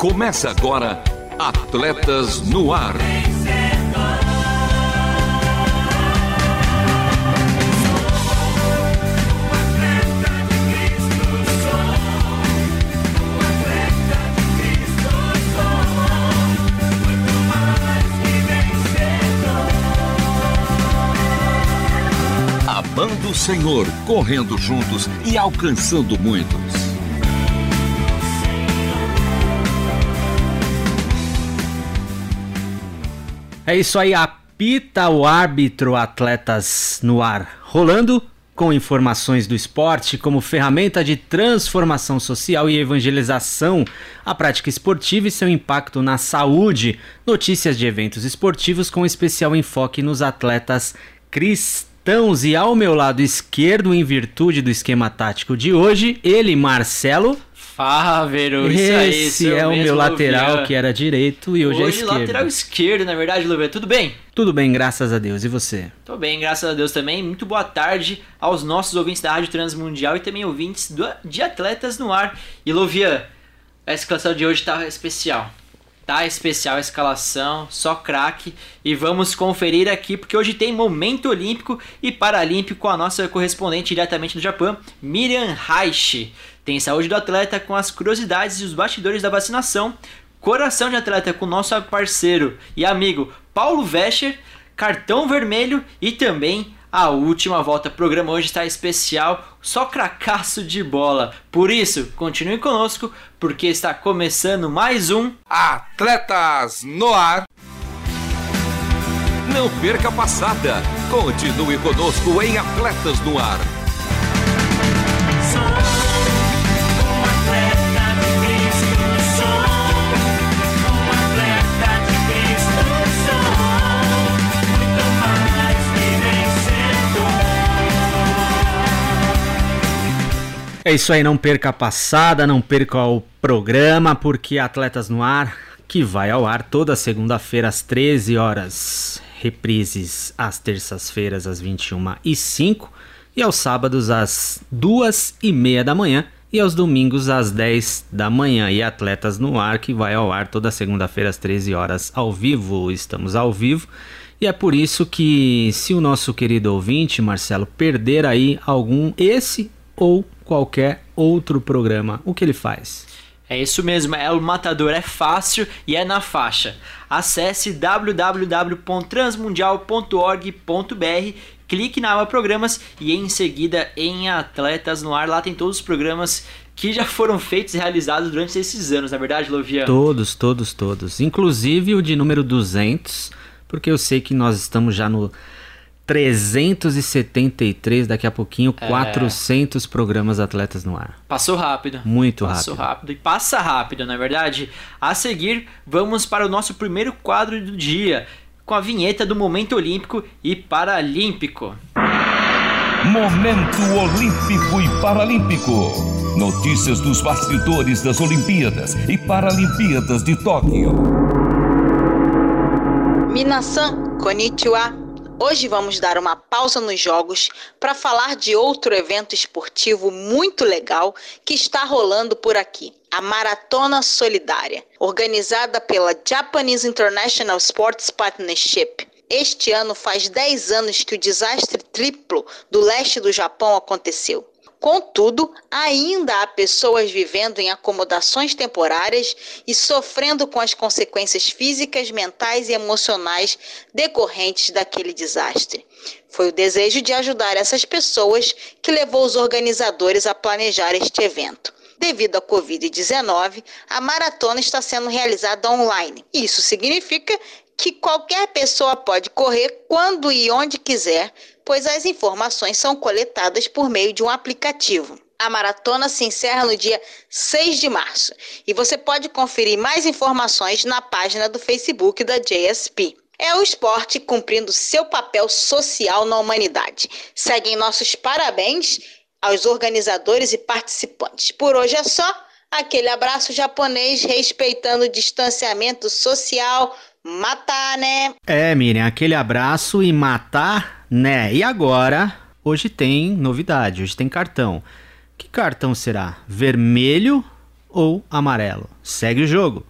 Começa agora Atletas no Ar. Amando o Senhor, correndo juntos e alcançando muitos. É isso aí, apita o árbitro Atletas no ar, rolando com informações do esporte como ferramenta de transformação social e evangelização, a prática esportiva e seu impacto na saúde, notícias de eventos esportivos com especial enfoque nos atletas cristãos e ao meu lado esquerdo, em virtude do esquema tático de hoje, ele, Marcelo. Fávero, isso aí. Esse é o meu lateral Luvian. que era direito e hoje, hoje é esquerdo. Hoje lateral esquerdo, na verdade, Luvian. Tudo bem? Tudo bem, graças a Deus. E você? Tô bem, graças a Deus também. Muito boa tarde aos nossos ouvintes da Rádio Transmundial e também ouvintes do, de Atletas no Ar. E Luvian, a escalação de hoje tá especial. Tá especial a escalação, só craque. E vamos conferir aqui, porque hoje tem momento olímpico e paralímpico com a nossa correspondente diretamente do Japão, Miriam Reich. Tem saúde do atleta com as curiosidades e os bastidores da vacinação. Coração de atleta com nosso parceiro e amigo Paulo Vescher. Cartão vermelho e também a última volta. O programa hoje está especial, só cracaço de bola. Por isso, continue conosco, porque está começando mais um Atletas no Ar. Não perca a passada. Continue conosco em Atletas no Ar. É isso aí, não perca a passada, não perca o programa, porque Atletas no Ar, que vai ao ar toda segunda-feira às 13 horas, reprises às terças-feiras às 21 e 05 e aos sábados às 2 e meia da manhã e aos domingos às 10 da manhã. E Atletas no Ar, que vai ao ar toda segunda-feira às 13 horas ao vivo. Estamos ao vivo. E é por isso que, se o nosso querido ouvinte, Marcelo, perder aí algum, esse ou qualquer outro programa. O que ele faz? É isso mesmo, é o Matador, é fácil e é na faixa. Acesse www.transmundial.org.br, clique na aba Programas e em seguida em Atletas no Ar. Lá tem todos os programas que já foram feitos e realizados durante esses anos, na é verdade, Lovian? Todos, todos, todos. Inclusive o de número 200, porque eu sei que nós estamos já no 373, daqui a pouquinho, é. 400 programas Atletas no Ar. Passou rápido. Muito Passou rápido. rápido. E passa rápido, na é verdade. A seguir, vamos para o nosso primeiro quadro do dia, com a vinheta do Momento Olímpico e Paralímpico. Momento Olímpico e Paralímpico. Notícias dos bastidores das Olimpíadas e Paralimpíadas de Tóquio. Minasan, konnichiwa. Hoje vamos dar uma pausa nos jogos para falar de outro evento esportivo muito legal que está rolando por aqui. A Maratona Solidária, organizada pela Japanese International Sports Partnership. Este ano faz 10 anos que o desastre triplo do leste do Japão aconteceu. Contudo, ainda há pessoas vivendo em acomodações temporárias e sofrendo com as consequências físicas, mentais e emocionais decorrentes daquele desastre. Foi o desejo de ajudar essas pessoas que levou os organizadores a planejar este evento. Devido à Covid-19, a maratona está sendo realizada online. Isso significa que qualquer pessoa pode correr quando e onde quiser, pois as informações são coletadas por meio de um aplicativo. A maratona se encerra no dia 6 de março e você pode conferir mais informações na página do Facebook da JSP. É o esporte cumprindo seu papel social na humanidade. Seguem nossos parabéns aos organizadores e participantes. Por hoje é só. Aquele abraço japonês respeitando o distanciamento social. Matar, né? É, Miriam, aquele abraço e matar né? E agora, hoje tem novidade, hoje tem cartão. Que cartão será? Vermelho ou amarelo? Segue o jogo.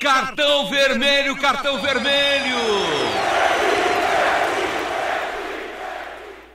Cartão vermelho, cartão vermelho!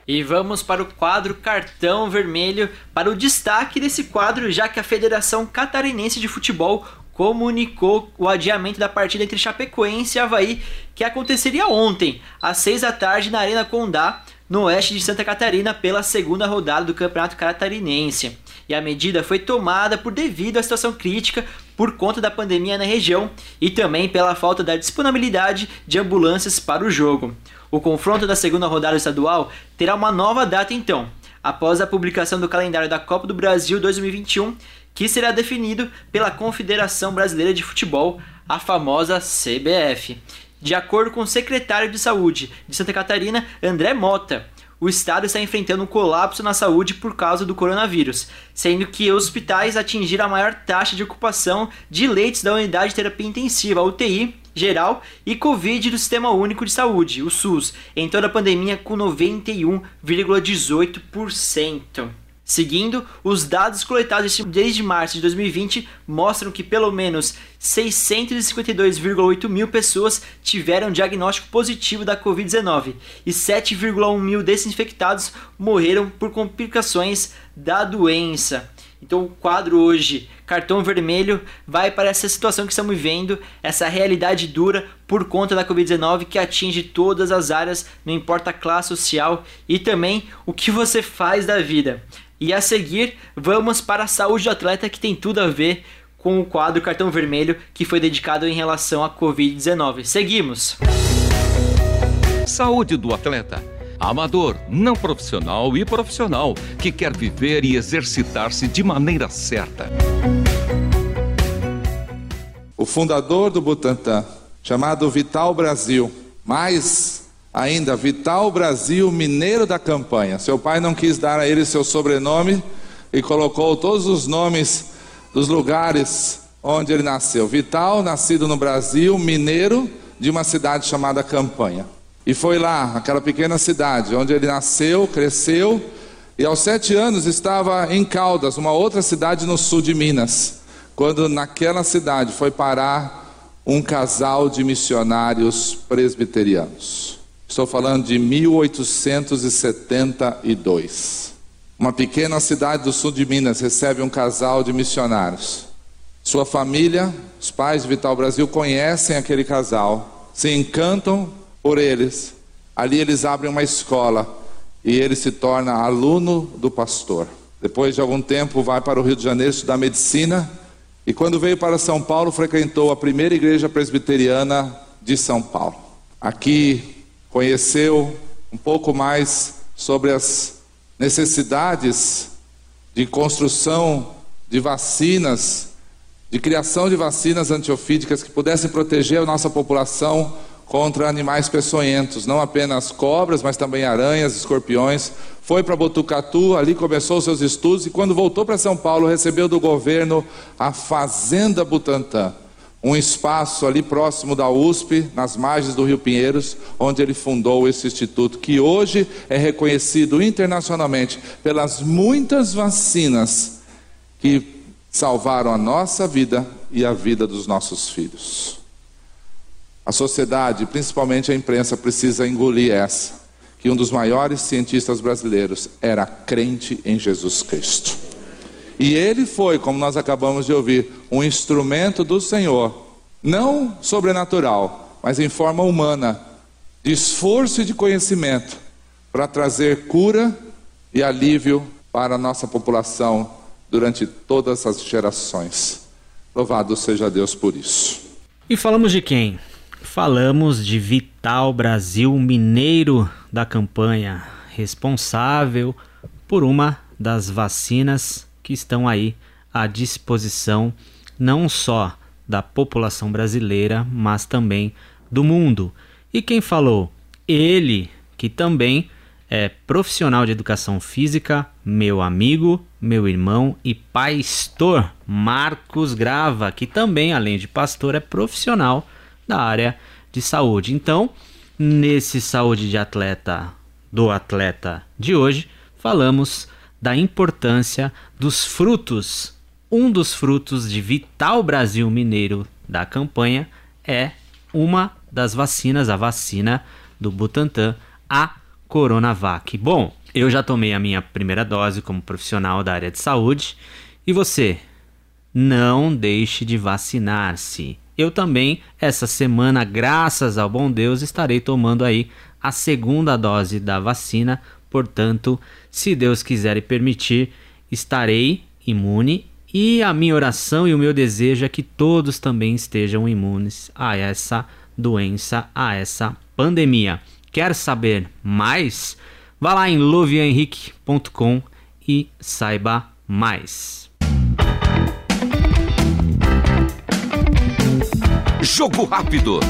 E vamos para o quadro Cartão Vermelho, para o destaque desse quadro, já que a Federação Catarinense de Futebol comunicou o adiamento da partida entre Chapecoense e Havaí, que aconteceria ontem, às 6 da tarde, na Arena Condá, no oeste de Santa Catarina, pela segunda rodada do Campeonato Catarinense. E a medida foi tomada por devido à situação crítica por conta da pandemia na região e também pela falta da disponibilidade de ambulâncias para o jogo. O confronto da segunda rodada estadual terá uma nova data então, após a publicação do calendário da Copa do Brasil 2021 que será definido pela Confederação Brasileira de Futebol, a famosa CBF. De acordo com o secretário de Saúde de Santa Catarina, André Mota, o estado está enfrentando um colapso na saúde por causa do coronavírus, sendo que os hospitais atingiram a maior taxa de ocupação de leitos da unidade de terapia intensiva, UTI, geral e Covid do Sistema Único de Saúde, o SUS, em toda a pandemia com 91,18%. Seguindo, os dados coletados desde março de 2020 mostram que pelo menos 652,8 mil pessoas tiveram diagnóstico positivo da Covid-19 e 7,1 mil desses infectados morreram por complicações da doença. Então o quadro hoje, cartão vermelho, vai para essa situação que estamos vivendo, essa realidade dura por conta da Covid-19 que atinge todas as áreas, não importa a classe social e também o que você faz da vida. E a seguir, vamos para a saúde do atleta que tem tudo a ver com o quadro Cartão Vermelho que foi dedicado em relação à Covid-19. Seguimos! Saúde do atleta. Amador, não profissional e profissional que quer viver e exercitar-se de maneira certa. O fundador do Butantan, chamado Vital Brasil, mais ainda Vital Brasil Mineiro da Campanha. Seu pai não quis dar a ele seu sobrenome e colocou todos os nomes dos lugares onde ele nasceu. Vital, nascido no Brasil, mineiro de uma cidade chamada Campanha. E foi lá, aquela pequena cidade, onde ele nasceu, cresceu, e aos sete anos estava em Caldas, uma outra cidade no sul de Minas, quando naquela cidade foi parar um casal de missionários presbiterianos. Estou falando de 1872. Uma pequena cidade do sul de Minas recebe um casal de missionários. Sua família, os pais de Vital Brasil, conhecem aquele casal, se encantam por eles. Ali eles abrem uma escola e ele se torna aluno do pastor. Depois de algum tempo, vai para o Rio de Janeiro estudar medicina e, quando veio para São Paulo, frequentou a primeira igreja presbiteriana de São Paulo. Aqui conheceu um pouco mais sobre as necessidades de construção de vacinas, de criação de vacinas antiofídicas que pudessem proteger a nossa população contra animais peçonhentos, não apenas cobras, mas também aranhas, escorpiões. Foi para Botucatu, ali começou seus estudos e quando voltou para São Paulo, recebeu do governo a Fazenda Butantã um espaço ali próximo da USP, nas margens do Rio Pinheiros, onde ele fundou esse instituto, que hoje é reconhecido internacionalmente pelas muitas vacinas que salvaram a nossa vida e a vida dos nossos filhos. A sociedade, principalmente a imprensa, precisa engolir essa, que um dos maiores cientistas brasileiros era crente em Jesus Cristo. E ele foi, como nós acabamos de ouvir, um instrumento do Senhor, não sobrenatural, mas em forma humana, de esforço e de conhecimento, para trazer cura e alívio para a nossa população durante todas as gerações. Louvado seja Deus por isso. E falamos de quem? Falamos de Vital Brasil Mineiro da campanha, responsável por uma das vacinas que estão aí à disposição não só da população brasileira, mas também do mundo. E quem falou? Ele, que também é profissional de educação física, meu amigo, meu irmão e pastor Marcos Grava, que também, além de pastor, é profissional da área de saúde. Então, nesse Saúde de Atleta do Atleta de hoje, falamos da importância dos frutos um dos frutos de Vital Brasil Mineiro da campanha é uma das vacinas, a vacina do Butantan, a Coronavac. Bom, eu já tomei a minha primeira dose como profissional da área de saúde e você não deixe de vacinar-se. Eu também, essa semana, graças ao bom Deus, estarei tomando aí a segunda dose da vacina. Portanto, se Deus quiser e permitir, estarei imune e a minha oração e o meu desejo é que todos também estejam imunes a essa doença, a essa pandemia. Quer saber mais? Vá lá em lovianhenrique.com e saiba mais. Jogo rápido.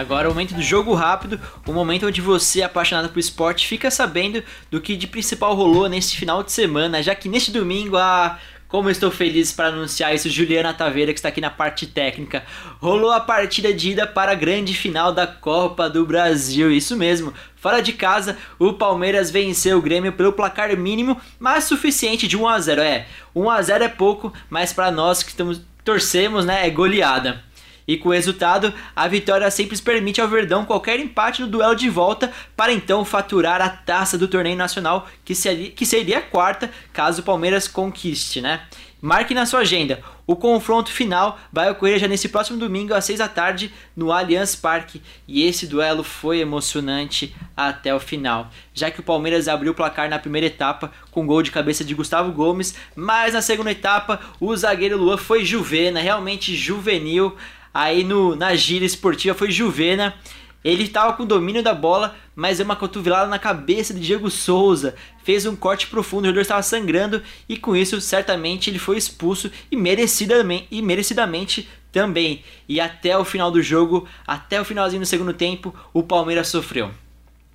Agora é o momento do jogo rápido, o momento onde você, apaixonado por esporte, fica sabendo do que de principal rolou neste final de semana, já que neste domingo a como eu estou feliz para anunciar isso, Juliana Taveira, que está aqui na parte técnica. Rolou a partida de ida para a grande final da Copa do Brasil. Isso mesmo. Fora de casa, o Palmeiras venceu o Grêmio pelo placar mínimo, mas suficiente de 1 a 0. É, 1 a 0 é pouco, mas para nós que estamos torcemos, né, é goleada. E com o resultado, a vitória sempre permite ao Verdão qualquer empate no duelo de volta para então faturar a taça do torneio nacional, que seria, que seria a quarta caso o Palmeiras conquiste, né? Marque na sua agenda. O confronto final vai ocorrer já nesse próximo domingo às 6 da tarde no Allianz Parque. E esse duelo foi emocionante até o final, já que o Palmeiras abriu o placar na primeira etapa com gol de cabeça de Gustavo Gomes, mas na segunda etapa o zagueiro Luan foi juvena, realmente juvenil. Aí no, na gira esportiva foi Juvena. Ele estava com domínio da bola, mas deu uma cotovelada na cabeça de Diego Souza. Fez um corte profundo, o jogador estava sangrando e com isso certamente ele foi expulso e merecidamente, e merecidamente também. E até o final do jogo, até o finalzinho do segundo tempo, o Palmeiras sofreu.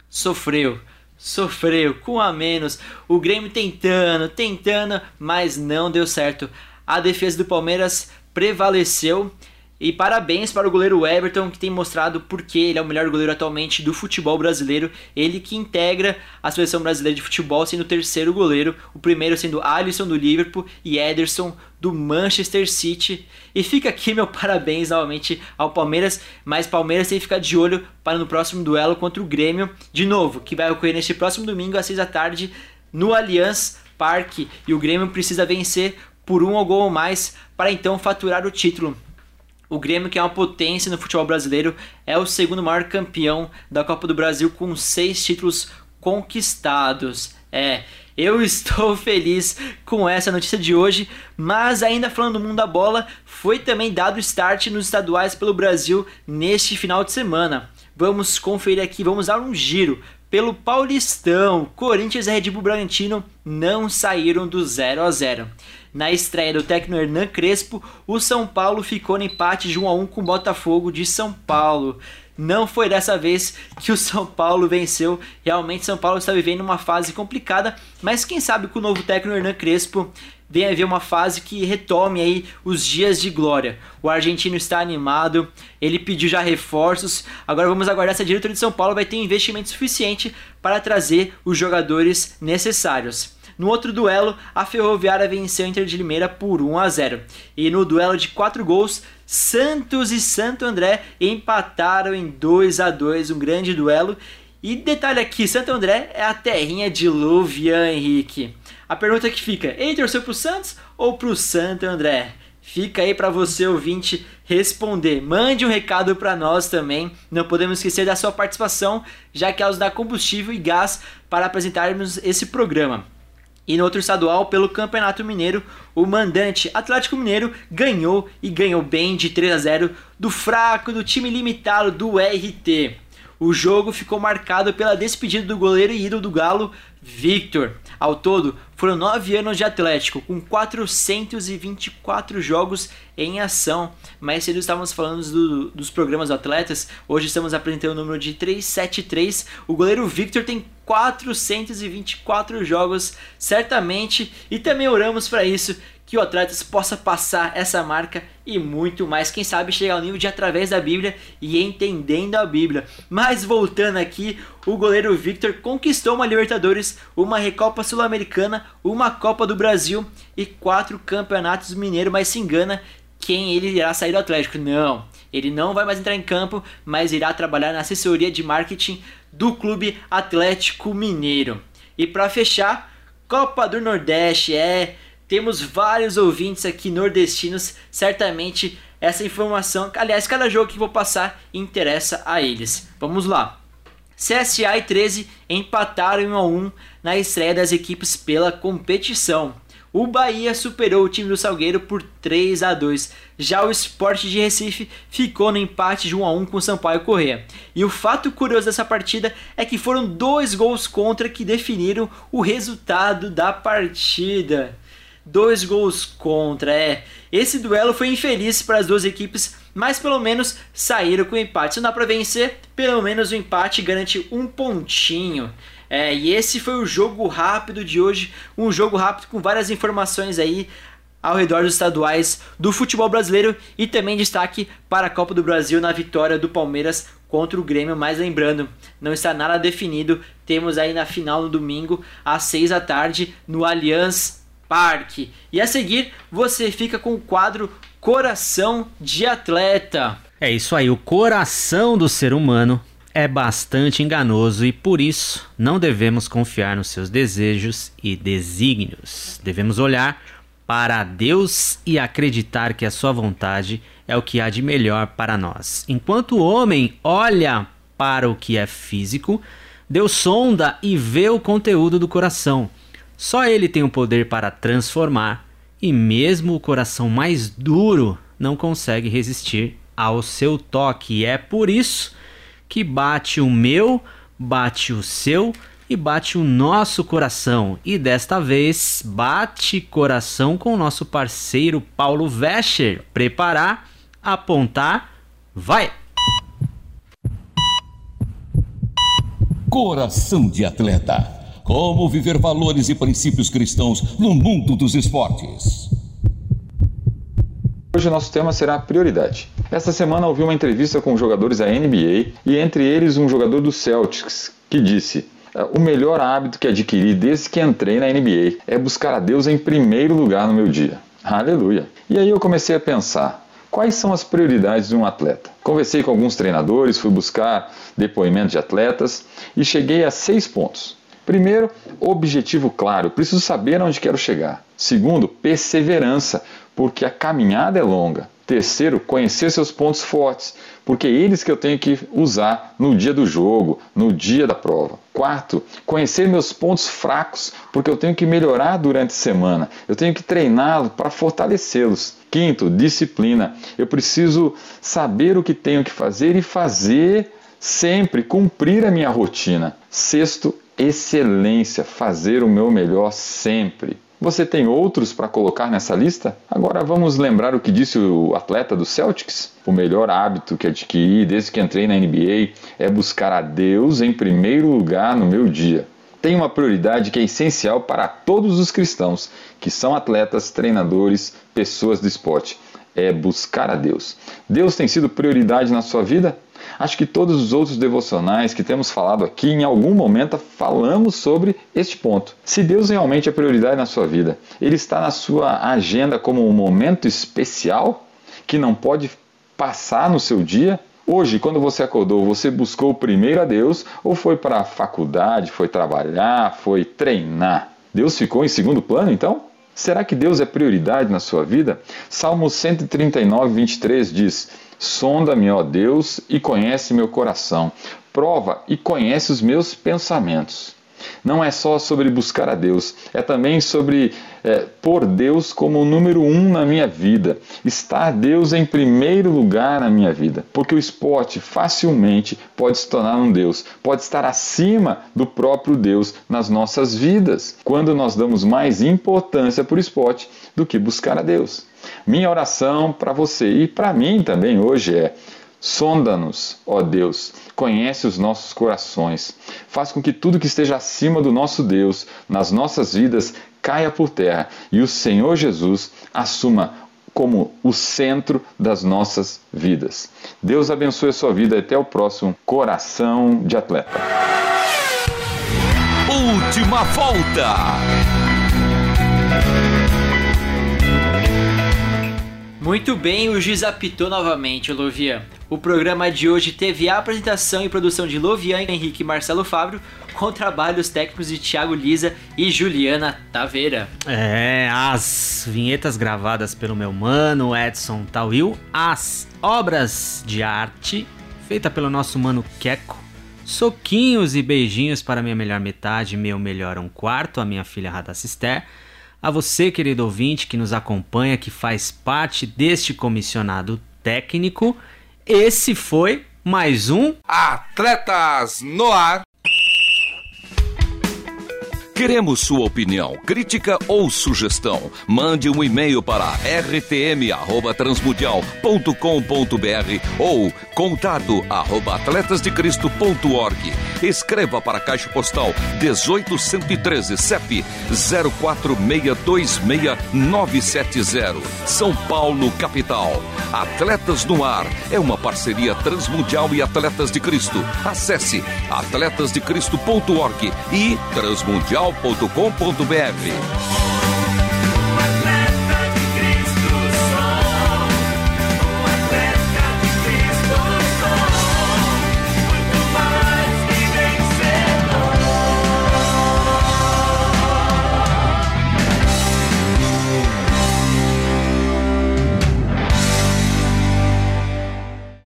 Sofreu. Sofreu com a menos. O Grêmio tentando, tentando, mas não deu certo. A defesa do Palmeiras prevaleceu e parabéns para o goleiro Everton, que tem mostrado porque ele é o melhor goleiro atualmente do futebol brasileiro. Ele que integra a seleção brasileira de futebol, sendo o terceiro goleiro, o primeiro sendo Alisson do Liverpool e Ederson do Manchester City. E fica aqui meu parabéns novamente ao Palmeiras, mas Palmeiras tem que ficar de olho para no próximo duelo contra o Grêmio, de novo, que vai ocorrer neste próximo domingo às 6 da tarde no Allianz Parque. E o Grêmio precisa vencer por um gol ou mais para então faturar o título. O Grêmio, que é uma potência no futebol brasileiro, é o segundo maior campeão da Copa do Brasil com seis títulos conquistados. É, eu estou feliz com essa notícia de hoje, mas ainda falando do mundo da bola, foi também dado start nos estaduais pelo Brasil neste final de semana. Vamos conferir aqui, vamos dar um giro pelo Paulistão. Corinthians e Red Bull Bragantino não saíram do 0 a 0. Na estreia do técnico Hernan Crespo, o São Paulo ficou no empate de 1 a 1 com o Botafogo de São Paulo. Não foi dessa vez que o São Paulo venceu. Realmente São Paulo está vivendo uma fase complicada, mas quem sabe com o novo técnico Hernan Crespo venha haver uma fase que retome aí os dias de glória. O argentino está animado, ele pediu já reforços. Agora vamos aguardar se a diretoria de São Paulo vai ter investimento suficiente para trazer os jogadores necessários. No outro duelo, a Ferroviária venceu o Inter de Limeira por 1 a 0. E no duelo de 4 gols, Santos e Santo André empataram em 2 a 2, um grande duelo. E detalhe aqui, Santo André é a terrinha de Luvian Henrique. A pergunta que fica, ele torceu pro Santos ou pro Santo André? Fica aí para você ouvinte responder. Mande um recado para nós também. Não podemos esquecer da sua participação, já que é os da combustível e gás para apresentarmos esse programa. E no outro estadual, pelo Campeonato Mineiro, o mandante Atlético Mineiro ganhou e ganhou bem de 3 a 0 do fraco do time limitado do RT. O jogo ficou marcado pela despedida do goleiro e ídolo do Galo, Victor. Ao todo, foram nove anos de Atlético, com 424 jogos em ação. Mas se estávamos falando do, dos programas do Atletas, hoje estamos apresentando o número de 373. O goleiro Victor tem 424 jogos, certamente, e também oramos para isso, que o Atletas possa passar essa marca e muito mais. Quem sabe chegar ao nível de através da Bíblia e entendendo a Bíblia. Mas voltando aqui, o goleiro Victor conquistou uma Libertadores uma Recopa Sul-Americana, uma Copa do Brasil e quatro Campeonatos Mineiro, mas se engana quem ele irá sair do Atlético. Não, ele não vai mais entrar em campo, mas irá trabalhar na assessoria de marketing do Clube Atlético Mineiro. E para fechar, Copa do Nordeste é temos vários ouvintes aqui nordestinos, certamente essa informação, aliás, cada jogo que vou passar interessa a eles. Vamos lá. CSA e 13 empataram 1 a 1 na estreia das equipes pela competição. O Bahia superou o time do Salgueiro por 3 a 2. Já o Sport de Recife ficou no empate de 1 a 1 com o Sampaio Corrêa. E o fato curioso dessa partida é que foram dois gols contra que definiram o resultado da partida. Dois gols contra, é. Esse duelo foi infeliz para as duas equipes, mas pelo menos saíram com empate. Se não dá para vencer, pelo menos o empate garante um pontinho. É, e esse foi o jogo rápido de hoje, um jogo rápido com várias informações aí ao redor dos estaduais do futebol brasileiro e também destaque para a Copa do Brasil na vitória do Palmeiras contra o Grêmio, mas lembrando, não está nada definido. Temos aí na final no domingo às 6 da tarde no Allianz Parque. E a seguir, você fica com o quadro Coração de Atleta. É isso aí, o coração do ser humano é bastante enganoso e por isso não devemos confiar nos seus desejos e desígnios. Devemos olhar para Deus e acreditar que a sua vontade é o que há de melhor para nós. Enquanto o homem olha para o que é físico, Deus sonda e vê o conteúdo do coração. Só ele tem o poder para transformar, e mesmo o coração mais duro não consegue resistir ao seu toque. E é por isso que bate o meu, bate o seu e bate o nosso coração. E desta vez bate coração com o nosso parceiro Paulo Vescher. Preparar, apontar, vai! Coração de atleta como viver valores e princípios cristãos no mundo dos esportes. Hoje nosso tema será prioridade. Esta semana ouvi uma entrevista com jogadores da NBA e entre eles um jogador do Celtics que disse: o melhor hábito que adquiri desde que entrei na NBA é buscar a Deus em primeiro lugar no meu dia. Aleluia! E aí eu comecei a pensar: quais são as prioridades de um atleta? Conversei com alguns treinadores, fui buscar depoimentos de atletas e cheguei a seis pontos. Primeiro, objetivo claro, preciso saber onde quero chegar. Segundo, perseverança, porque a caminhada é longa. Terceiro, conhecer seus pontos fortes, porque é eles que eu tenho que usar no dia do jogo, no dia da prova. Quarto, conhecer meus pontos fracos, porque eu tenho que melhorar durante a semana. Eu tenho que treiná-los para fortalecê-los. Quinto, disciplina. Eu preciso saber o que tenho que fazer e fazer sempre, cumprir a minha rotina. Sexto, excelência, fazer o meu melhor sempre. Você tem outros para colocar nessa lista? Agora vamos lembrar o que disse o atleta do Celtics. O melhor hábito que adquiri desde que entrei na NBA é buscar a Deus em primeiro lugar no meu dia. Tem uma prioridade que é essencial para todos os cristãos, que são atletas, treinadores, pessoas do esporte. É buscar a Deus. Deus tem sido prioridade na sua vida? Acho que todos os outros devocionais que temos falado aqui, em algum momento falamos sobre este ponto. Se Deus realmente é prioridade na sua vida, Ele está na sua agenda como um momento especial que não pode passar no seu dia? Hoje, quando você acordou, você buscou primeiro a Deus ou foi para a faculdade, foi trabalhar, foi treinar? Deus ficou em segundo plano então? Será que Deus é prioridade na sua vida? Salmo 139, 23 diz: Sonda-me, ó Deus, e conhece meu coração. Prova e conhece os meus pensamentos. Não é só sobre buscar a Deus, é também sobre é, pôr Deus como o número um na minha vida, estar Deus em primeiro lugar na minha vida, porque o esporte facilmente pode se tornar um Deus, pode estar acima do próprio Deus nas nossas vidas, quando nós damos mais importância para o esporte do que buscar a Deus. Minha oração para você e para mim também hoje é: sonda-nos, ó Deus, conhece os nossos corações, faz com que tudo que esteja acima do nosso Deus nas nossas vidas caia por terra e o Senhor Jesus assuma como o centro das nossas vidas. Deus abençoe a sua vida até o próximo Coração de Atleta. última volta. Muito bem, o juiz apitou novamente, Lovian. O programa de hoje teve a apresentação e produção de Lovian Henrique e Marcelo Fábio, com trabalhos técnicos de Thiago Lisa e Juliana Taveira. É, as vinhetas gravadas pelo meu mano Edson Tawil, as obras de arte feita pelo nosso mano Queco, soquinhos e beijinhos para minha melhor metade, meu melhor um quarto, a minha filha Radacister. A você, querido ouvinte, que nos acompanha, que faz parte deste comissionado técnico, esse foi mais um Atletas no Ar. Queremos sua opinião, crítica ou sugestão. Mande um e-mail para rtm@transmundial.com.br ou contato arroba atletasdecristo.org. Escreva para a Caixa Postal 18113 CEP 04626970, São Paulo, capital. Atletas no Ar é uma parceria Transmundial e Atletas de Cristo. Acesse atletasdecristo.org e transmundial jornal.com.br.